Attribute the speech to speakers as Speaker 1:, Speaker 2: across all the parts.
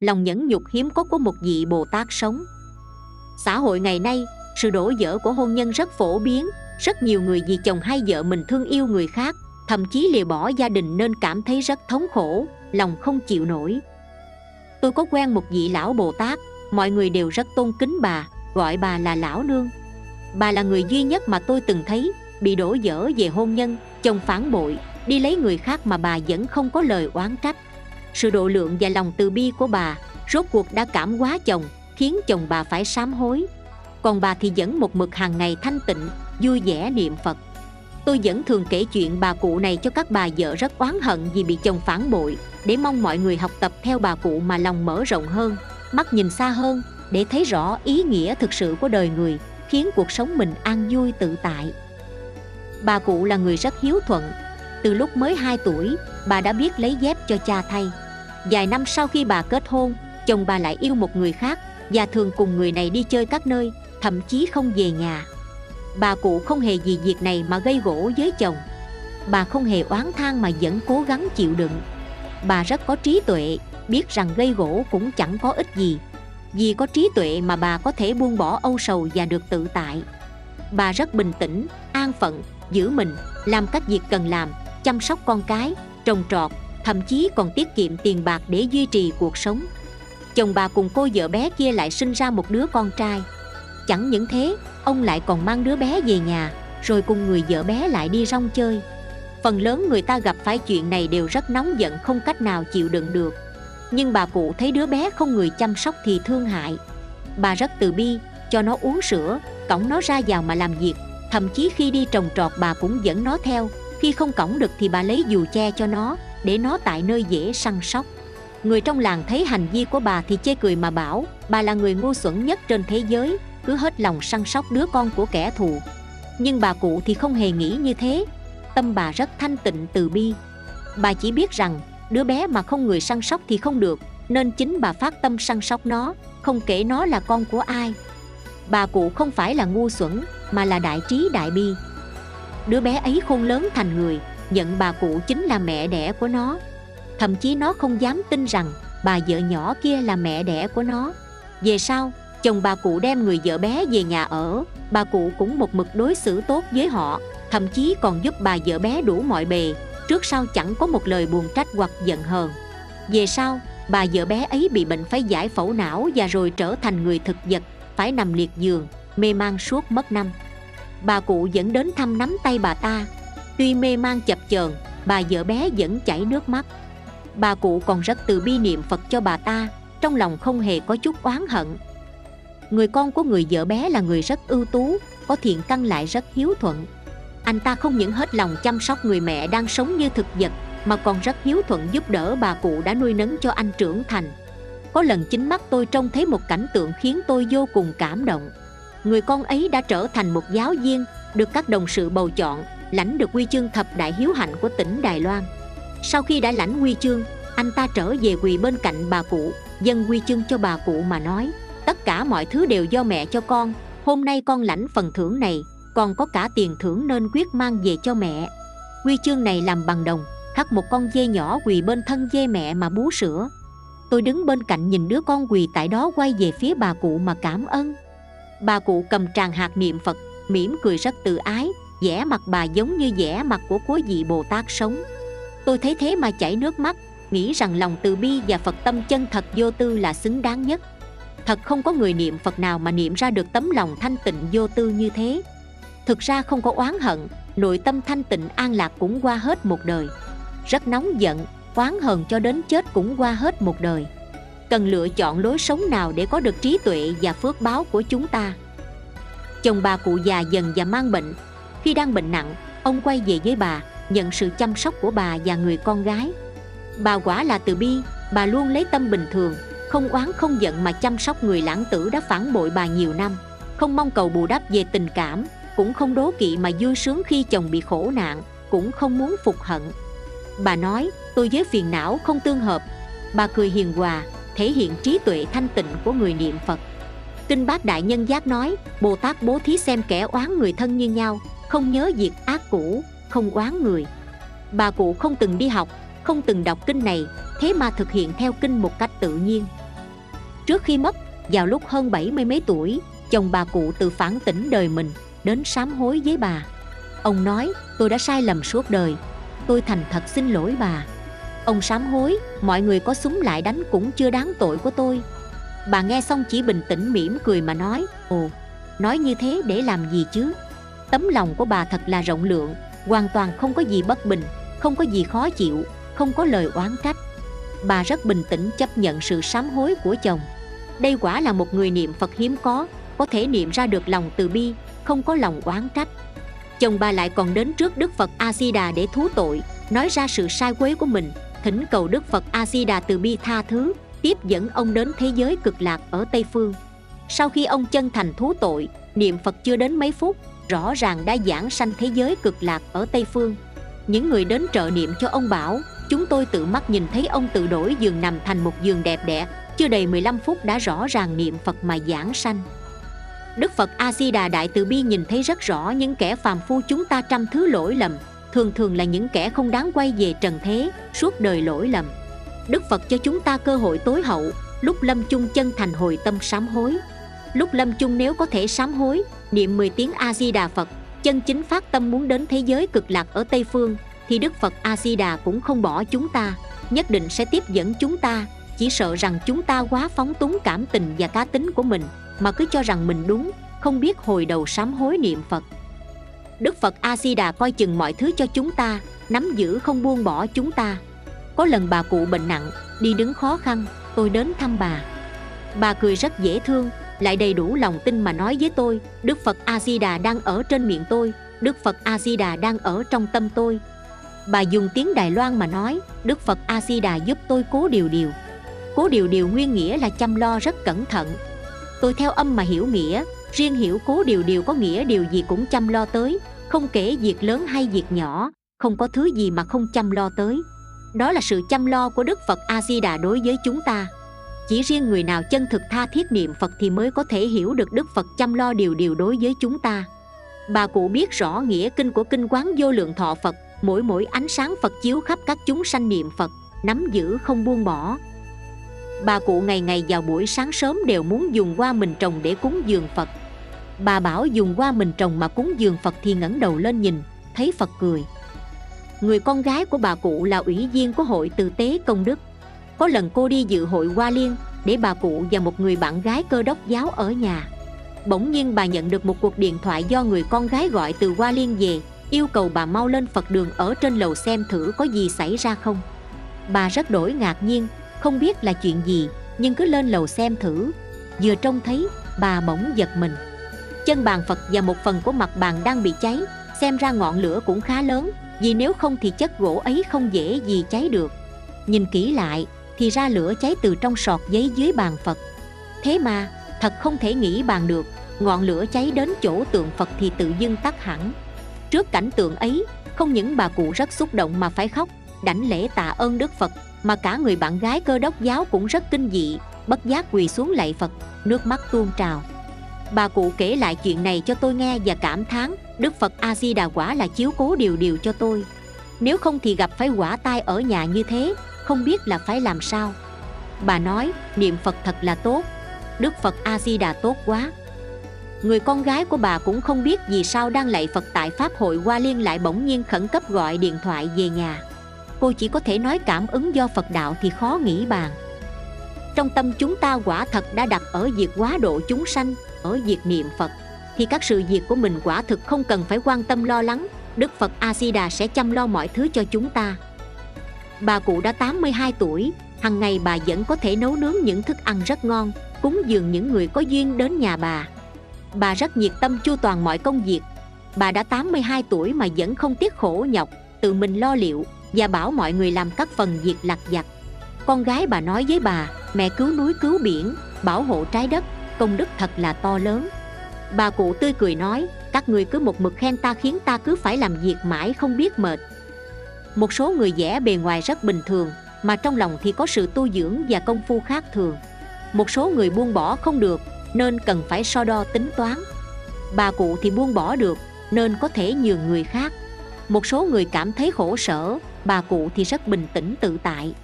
Speaker 1: lòng nhẫn nhục hiếm có của một vị bồ tát sống. Xã hội ngày nay, sự đổ vỡ của hôn nhân rất phổ biến. Rất nhiều người vì chồng hay vợ mình thương yêu người khác, thậm chí lìa bỏ gia đình nên cảm thấy rất thống khổ, lòng không chịu nổi. Tôi có quen một vị lão bồ tát, mọi người đều rất tôn kính bà, gọi bà là lão nương. Bà là người duy nhất mà tôi từng thấy, bị đổ vỡ về hôn nhân, chồng phản bội, đi lấy người khác mà bà vẫn không có lời oán trách sự độ lượng và lòng từ bi của bà, rốt cuộc đã cảm hóa chồng, khiến chồng bà phải sám hối. Còn bà thì vẫn một mực hàng ngày thanh tịnh, vui vẻ niệm phật. Tôi vẫn thường kể chuyện bà cụ này cho các bà vợ rất oán hận vì bị chồng phản bội, để mong mọi người học tập theo bà cụ mà lòng mở rộng hơn, mắt nhìn xa hơn, để thấy rõ ý nghĩa thực sự của đời người, khiến cuộc sống mình an vui tự tại. Bà cụ là người rất hiếu thuận từ lúc mới 2 tuổi, bà đã biết lấy dép cho cha thay. Vài năm sau khi bà kết hôn, chồng bà lại yêu một người khác và thường cùng người này đi chơi các nơi, thậm chí không về nhà. Bà cụ không hề vì việc này mà gây gỗ với chồng. Bà không hề oán than mà vẫn cố gắng chịu đựng. Bà rất có trí tuệ, biết rằng gây gỗ cũng chẳng có ích gì. Vì có trí tuệ mà bà có thể buông bỏ âu sầu và được tự tại. Bà rất bình tĩnh, an phận, giữ mình, làm các việc cần làm chăm sóc con cái, trồng trọt, thậm chí còn tiết kiệm tiền bạc để duy trì cuộc sống. Chồng bà cùng cô vợ bé kia lại sinh ra một đứa con trai. Chẳng những thế, ông lại còn mang đứa bé về nhà, rồi cùng người vợ bé lại đi rong chơi. Phần lớn người ta gặp phải chuyện này đều rất nóng giận, không cách nào chịu đựng được. Nhưng bà cụ thấy đứa bé không người chăm sóc thì thương hại. Bà rất từ bi, cho nó uống sữa, cõng nó ra vào mà làm việc. Thậm chí khi đi trồng trọt bà cũng dẫn nó theo khi không cõng được thì bà lấy dù che cho nó, để nó tại nơi dễ săn sóc. Người trong làng thấy hành vi của bà thì chê cười mà bảo, bà là người ngu xuẩn nhất trên thế giới, cứ hết lòng săn sóc đứa con của kẻ thù. Nhưng bà cụ thì không hề nghĩ như thế. Tâm bà rất thanh tịnh từ bi. Bà chỉ biết rằng, đứa bé mà không người săn sóc thì không được, nên chính bà phát tâm săn sóc nó, không kể nó là con của ai. Bà cụ không phải là ngu xuẩn, mà là đại trí đại bi đứa bé ấy khôn lớn thành người, nhận bà cụ chính là mẹ đẻ của nó. Thậm chí nó không dám tin rằng bà vợ nhỏ kia là mẹ đẻ của nó. Về sau, chồng bà cụ đem người vợ bé về nhà ở. Bà cụ cũng một mực đối xử tốt với họ, thậm chí còn giúp bà vợ bé đủ mọi bề. Trước sau chẳng có một lời buồn trách hoặc giận hờn. Về sau, bà vợ bé ấy bị bệnh phải giải phẫu não và rồi trở thành người thực vật, phải nằm liệt giường, mê man suốt mất năm bà cụ vẫn đến thăm nắm tay bà ta. Tuy mê man chập chờn, bà vợ bé vẫn chảy nước mắt. Bà cụ còn rất từ bi niệm phật cho bà ta, trong lòng không hề có chút oán hận. Người con của người vợ bé là người rất ưu tú, có thiện căn lại rất hiếu thuận. Anh ta không những hết lòng chăm sóc người mẹ đang sống như thực vật, mà còn rất hiếu thuận giúp đỡ bà cụ đã nuôi nấng cho anh trưởng thành. Có lần chính mắt tôi trông thấy một cảnh tượng khiến tôi vô cùng cảm động người con ấy đã trở thành một giáo viên, được các đồng sự bầu chọn, lãnh được huy chương thập đại hiếu hạnh của tỉnh đài loan. Sau khi đã lãnh huy chương, anh ta trở về quỳ bên cạnh bà cụ, dâng huy chương cho bà cụ mà nói, tất cả mọi thứ đều do mẹ cho con, hôm nay con lãnh phần thưởng này, còn có cả tiền thưởng nên quyết mang về cho mẹ. Huy chương này làm bằng đồng, khắc một con dê nhỏ quỳ bên thân dê mẹ mà bú sữa. Tôi đứng bên cạnh nhìn đứa con quỳ tại đó quay về phía bà cụ mà cảm ơn bà cụ cầm tràng hạt niệm phật, mỉm cười rất tự ái, vẻ mặt bà giống như vẻ mặt của cố vị bồ tát sống. Tôi thấy thế mà chảy nước mắt, nghĩ rằng lòng từ bi và phật tâm chân thật vô tư là xứng đáng nhất. Thật không có người niệm phật nào mà niệm ra được tấm lòng thanh tịnh vô tư như thế. Thực ra không có oán hận, nội tâm thanh tịnh an lạc cũng qua hết một đời. Rất nóng giận, oán hờn cho đến chết cũng qua hết một đời cần lựa chọn lối sống nào để có được trí tuệ và phước báo của chúng ta. Chồng bà cụ già dần và mang bệnh. Khi đang bệnh nặng, ông quay về với bà, nhận sự chăm sóc của bà và người con gái. Bà quả là từ bi, bà luôn lấy tâm bình thường, không oán không giận mà chăm sóc người lãng tử đã phản bội bà nhiều năm. Không mong cầu bù đắp về tình cảm, cũng không đố kỵ mà vui sướng khi chồng bị khổ nạn, cũng không muốn phục hận. Bà nói, tôi với phiền não không tương hợp. Bà cười hiền hòa thể hiện trí tuệ thanh tịnh của người niệm phật. Kinh bát đại nhân giác nói bồ tát bố thí xem kẻ oán người thân như nhau không nhớ việc ác cũ không oán người. Bà cụ không từng đi học không từng đọc kinh này thế mà thực hiện theo kinh một cách tự nhiên. Trước khi mất, vào lúc hơn bảy mươi mấy tuổi Chồng bà cụ tự phản tỉnh đời mình Đến sám hối với bà. Ông nói tôi đã sai lầm suốt đời Tôi thành thật xin lỗi bà. Ông sám hối Mọi người có súng lại đánh cũng chưa đáng tội của tôi. Bà nghe xong chỉ bình tĩnh mỉm cười mà nói Ồ, nói như thế để làm gì chứ? Tấm lòng của bà thật là rộng lượng Hoàn toàn không có gì bất bình Không có gì khó chịu Không có lời oán trách. Bà rất bình tĩnh chấp nhận sự sám hối của chồng. Đây quả là một người niệm Phật hiếm có Có thể niệm ra được lòng từ bi Không có lòng oán trách. Chồng bà lại còn đến trước Đức Phật A-di-đà để thú tội Nói ra sự sai quấy của mình. Thỉnh cầu Đức Phật A-di-đà từ bi tha thứ, Tiếp dẫn ông đến thế giới cực lạc ở Tây Phương. Sau khi ông chân thành thú tội, Niệm Phật chưa đến mấy phút, Rõ ràng đã giảng sanh thế giới cực lạc ở Tây Phương. Những người đến trợ niệm cho ông bảo, Chúng tôi tự mắt nhìn thấy ông tự đổi giường nằm thành một giường đẹp đẽ, Chưa đầy 15 phút đã rõ ràng niệm Phật mà giảng sanh. Đức Phật A-di-đà Đại Từ Bi nhìn thấy rất rõ những kẻ phàm phu chúng ta trăm thứ lỗi lầm Thường thường là những kẻ không đáng quay về trần thế, Suốt đời lỗi lầm. Đức Phật cho chúng ta cơ hội tối hậu, Lúc lâm chung chân thành hồi tâm sám hối. Lúc lâm chung nếu có thể sám hối, Niệm 10 tiếng A-di-đà Phật, Chân chính phát tâm muốn đến thế giới cực lạc ở Tây Phương, Thì Đức Phật A-di-đà cũng không bỏ chúng ta, Nhất định sẽ tiếp dẫn chúng ta, Chỉ sợ rằng chúng ta quá phóng túng cảm tình và cá tính của mình, Mà cứ cho rằng mình đúng, Không biết hồi đầu sám hối niệm Phật. Đức Phật A-di-đà coi chừng mọi thứ cho chúng ta, Nắm giữ không buông bỏ chúng ta. Có lần bà cụ bệnh nặng, Đi đứng khó khăn, Tôi đến thăm bà. Bà cười rất dễ thương, Lại đầy đủ lòng tin mà nói với tôi, Đức Phật A-di-đà đang ở trên miệng tôi, Đức Phật A-di-đà đang ở trong tâm tôi. Bà dùng tiếng Đài Loan mà nói, Đức Phật A-di-đà giúp tôi cố điều điều. Cố điều điều nguyên nghĩa là chăm lo rất cẩn thận. Tôi theo âm mà hiểu nghĩa Riêng hiểu cố điều điều có nghĩa điều gì cũng chăm lo tới, Không kể việc lớn hay việc nhỏ, Không có thứ gì mà không chăm lo tới. Đó là sự chăm lo của Đức Phật A-di-đà đối với chúng ta. Chỉ riêng người nào chân thực tha thiết niệm Phật Thì mới có thể hiểu được Đức Phật chăm lo điều điều đối với chúng ta. Bà cụ biết rõ nghĩa kinh của kinh quán vô lượng thọ Phật, Mỗi mỗi ánh sáng Phật chiếu khắp các chúng sanh niệm Phật, Nắm giữ không buông bỏ. Bà cụ ngày ngày vào buổi sáng sớm đều muốn dùng hoa mình trồng để cúng dường Phật. Bà bảo dùng hoa mình trồng mà cúng dường Phật thì ngẩng đầu lên nhìn, Thấy Phật cười. Người con gái của bà cụ là ủy viên của hội từ tế công đức. Có lần cô đi dự hội hoa liên Để bà cụ và một người bạn gái cơ đốc giáo ở nhà. Bỗng nhiên bà nhận được một cuộc điện thoại do người con gái gọi từ hoa liên về, Yêu cầu bà mau lên Phật đường ở trên lầu xem thử có gì xảy ra không. Bà rất đổi ngạc nhiên không biết là chuyện gì, Nhưng cứ lên lầu xem thử. Vừa trông thấy, bà bỗng giật mình. Chân bàn Phật và một phần của mặt bàn đang bị cháy, Xem ra ngọn lửa cũng khá lớn, Vì nếu không thì chất gỗ ấy không dễ gì cháy được. Nhìn kỹ lại, Thì ra lửa cháy từ trong sọt giấy dưới bàn Phật. Thế mà, thật không thể nghĩ bàn được, Ngọn lửa cháy đến chỗ tượng Phật thì tự dưng tắt hẳn. Trước cảnh tượng ấy, Không những bà cụ rất xúc động mà phải khóc, Đảnh lễ tạ ơn Đức Phật. Mà cả người bạn gái cơ đốc giáo cũng rất kinh dị, Bất giác quỳ xuống lạy Phật, Nước mắt tuôn trào. Bà cụ kể lại chuyện này cho tôi nghe và cảm thán, Đức Phật A-di-đà quả là chiếu cố điều điều cho tôi. Nếu không thì gặp phải quả tai ở nhà như thế, Không biết là phải làm sao. Bà nói, niệm Phật thật là tốt. Đức Phật A-di-đà tốt quá. Người con gái của bà cũng không biết vì sao đang lạy Phật tại Pháp hội qua Liên lại bỗng nhiên khẩn cấp gọi điện thoại về nhà. Cô chỉ có thể nói cảm ứng do Phật đạo thì khó nghĩ bàn. Trong tâm chúng ta quả thật đã đặt ở việc quá độ chúng sanh, Ở việc niệm Phật, Thì các sự việc của mình quả thực không cần phải quan tâm lo lắng, Đức Phật A-di-đà sẽ chăm lo mọi thứ cho chúng ta. Bà cụ đã 82 tuổi, Hằng ngày bà vẫn có thể nấu nướng những thức ăn rất ngon, Cúng dường những người có duyên đến nhà bà. Bà rất nhiệt tâm chu toàn mọi công việc. Bà đã 82 tuổi mà vẫn không tiếc khổ nhọc, Tự mình lo liệu. Và bảo mọi người làm các phần việc lặt vặt. Con gái bà nói với bà, Mẹ cứu núi cứu biển, Bảo hộ trái đất, Công đức thật là to lớn. Bà cụ tươi cười nói, Các người cứ một mực khen ta khiến ta cứ phải làm việc mãi không biết mệt. Một số người vẽ bề ngoài rất bình thường, Mà trong lòng thì có sự tu dưỡng và công phu khác thường. Một số người buông bỏ không được, nên cần phải so đo tính toán. Bà cụ thì buông bỏ được, nên có thể nhường người khác. Một số người cảm thấy khổ sở bà cụ thì rất bình tĩnh tự tại.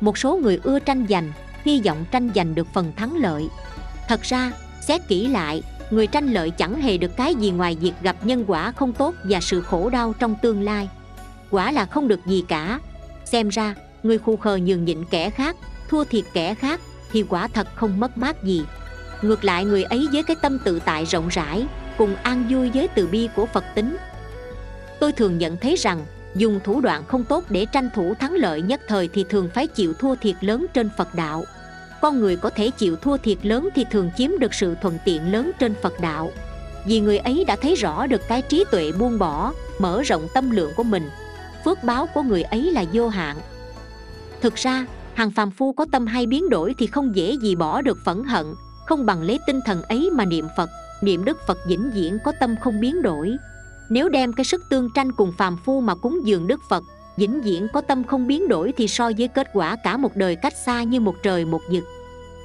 Speaker 1: Một số người ưa tranh giành, hy vọng tranh giành được phần thắng lợi. Thật ra, xét kỹ lại, người tranh lợi chẳng hề được cái gì ngoài việc gặp nhân quả không tốt và sự khổ đau trong tương lai. Quả là không được gì cả. Xem ra, người khu khờ nhường nhịn kẻ khác, thua thiệt kẻ khác thì quả thật không mất mát gì. Ngược lại, người ấy với cái tâm tự tại rộng rãi, cùng an vui với từ bi của phật tính. Tôi thường nhận thấy rằng dùng thủ đoạn không tốt để tranh thủ thắng lợi nhất thời thì thường phải chịu thua thiệt lớn trên phật đạo. Con người có thể chịu thua thiệt lớn thì thường chiếm được sự thuận tiện lớn trên phật đạo. Vì người ấy đã thấy rõ được cái trí tuệ buông bỏ, mở rộng tâm lượng của mình. Phước báo của người ấy là vô hạn. Thực ra, hàng phàm phu có tâm hay biến đổi thì không dễ gì bỏ được phẫn hận, không bằng lấy tinh thần ấy mà niệm phật. Niệm đức phật vĩnh viễn có tâm không biến đổi nếu đem cái sức tương tranh cùng phàm phu mà cúng dường đức phật, vĩnh viễn có tâm không biến đổi thì so với kết quả cả một đời cách xa như một trời một vực.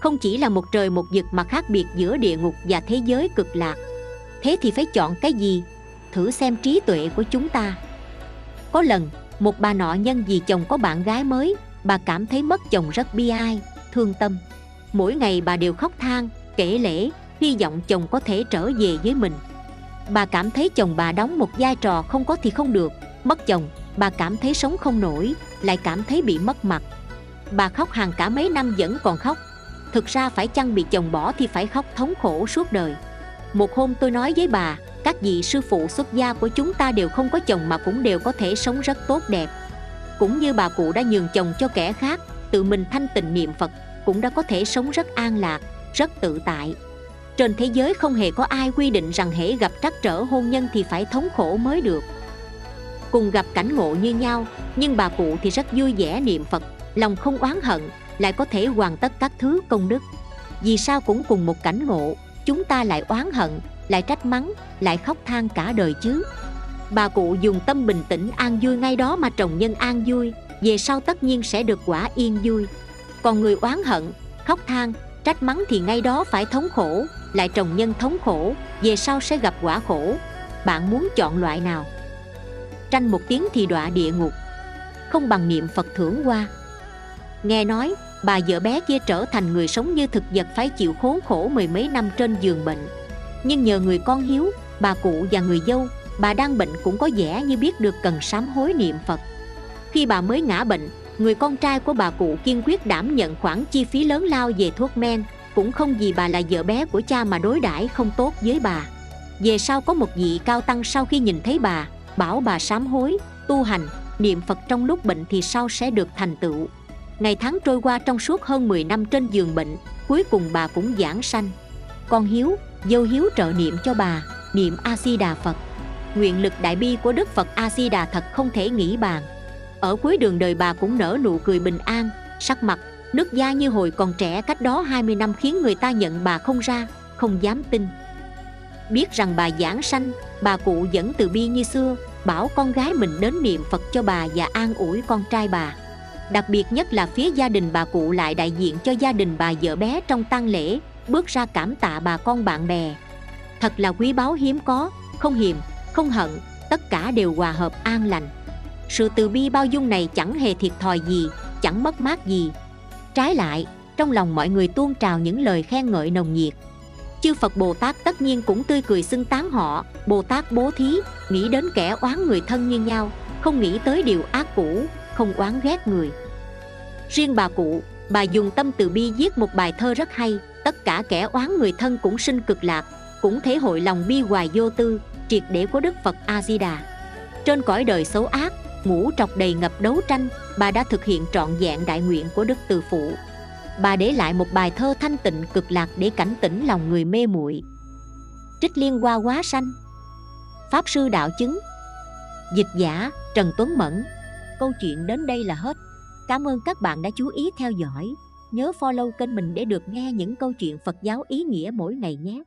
Speaker 1: Không chỉ là một trời một vực mà khác biệt giữa địa ngục và thế giới cực lạc. Thế thì phải chọn cái gì? Thử xem trí tuệ của chúng ta. Có lần, một bà nọ nhân vì chồng có bạn gái mới, bà cảm thấy mất chồng rất bi ai, thương tâm. Mỗi ngày bà đều khóc than, kể lễ hy vọng chồng có thể trở về với mình bà cảm thấy chồng bà đóng một vai trò không có thì không được. Mất chồng, bà cảm thấy sống không nổi, lại cảm thấy bị mất mặt. Bà khóc hàng cả mấy năm vẫn còn khóc. Thực ra phải chăng bị chồng bỏ thì phải khóc thống khổ suốt đời. Một hôm tôi nói với bà, các vị sư phụ xuất gia của chúng ta đều không có chồng mà cũng đều có thể sống rất tốt đẹp. Cũng như bà cụ đã nhường chồng cho kẻ khác, tự mình thanh tịnh niệm phật, cũng đã có thể sống rất an lạc, rất tự tại trên thế giới không hề có ai quy định rằng hễ gặp trắc trở hôn nhân thì phải thống khổ mới được. Cùng gặp cảnh ngộ như nhau, nhưng bà cụ thì rất vui vẻ niệm phật, lòng không oán hận, lại có thể hoàn tất các thứ công đức. Vì sao cũng cùng một cảnh ngộ, chúng ta lại oán hận, lại trách mắng, lại khóc than cả đời chứ? Bà cụ dùng tâm bình tĩnh an vui ngay đó mà trồng nhân an vui, về sau tất nhiên sẽ được quả yên vui. Còn người oán hận, khóc than trách mắng thì ngay đó phải thống khổ, lại trồng nhân thống khổ, về sau sẽ gặp quả khổ. Bạn muốn chọn loại nào? Tranh một tiếng thì đọa địa ngục, không bằng niệm phật thưởng qua. Nghe nói, bà vợ bé kia trở thành người sống như thực vật phải chịu khốn khổ mười mấy năm trên giường bệnh. Nhưng nhờ người con hiếu, bà cụ và người dâu, bà đang bệnh cũng có vẻ như biết được cần sám hối niệm phật. Khi bà mới ngã bệnh người con trai của bà cụ kiên quyết đảm nhận khoản chi phí lớn lao về thuốc men. Cũng không vì bà là vợ bé của cha mà đối đãi không tốt với bà. Về sau có một vị cao tăng sau khi nhìn thấy bà, bảo bà sám hối, tu hành, niệm phật trong lúc bệnh thì sau sẽ được thành tựu. Ngày tháng trôi qua trong suốt hơn 10 năm trên giường bệnh, cuối cùng bà cũng giảng sanh. Con hiếu, dâu hiếu trợ niệm cho bà, niệm a di đà phật. Nguyện lực đại bi của đức phật a di đà thật không thể nghĩ bàn ở cuối đường đời bà cũng nở nụ cười bình an, sắc mặt, nước da như hồi còn trẻ cách đó 20 năm khiến người ta nhận bà không ra, không dám tin. Biết rằng bà giảng sanh, bà cụ vẫn từ bi như xưa, bảo con gái mình đến niệm phật cho bà và an ủi con trai bà. Đặc biệt nhất là phía gia đình bà cụ lại đại diện cho gia đình bà vợ bé trong tang lễ, bước ra cảm tạ bà con bạn bè. Thật là quý báu hiếm có, không hiềm, không hận, tất cả đều hòa hợp an lành sự từ bi bao dung này chẳng hề thiệt thòi gì, chẳng mất mát gì. Trái lại, trong lòng mọi người tuôn trào những lời khen ngợi nồng nhiệt. Chư phật bồ tát tất nhiên cũng tươi cười xưng tán họ, bồ tát bố thí, nghĩ đến kẻ oán người thân như nhau, không nghĩ tới điều ác cũ, không oán ghét người. Riêng bà cụ, bà dùng tâm từ bi viết một bài thơ rất hay, tất cả kẻ oán người thân cũng sinh cực lạc, cũng thể hội lòng bi hoài vô tư, triệt để của đức phật a di đà. Trên cõi đời xấu ác ngũ trọc đầy ngập đấu tranh, bà đã thực hiện trọn vẹn đại nguyện của đức từ phụ bà để lại một bài thơ thanh tịnh cực lạc để cảnh tỉnh lòng người mê muội. Trích liên hoa quá sanh. Pháp sư đạo chứng. Dịch giả trần tuấn mẫn. Câu chuyện đến đây là hết. Cảm ơn các bạn đã chú ý theo dõi. Nhớ follow kênh mình để được nghe những câu chuyện phật giáo ý nghĩa mỗi ngày nhé.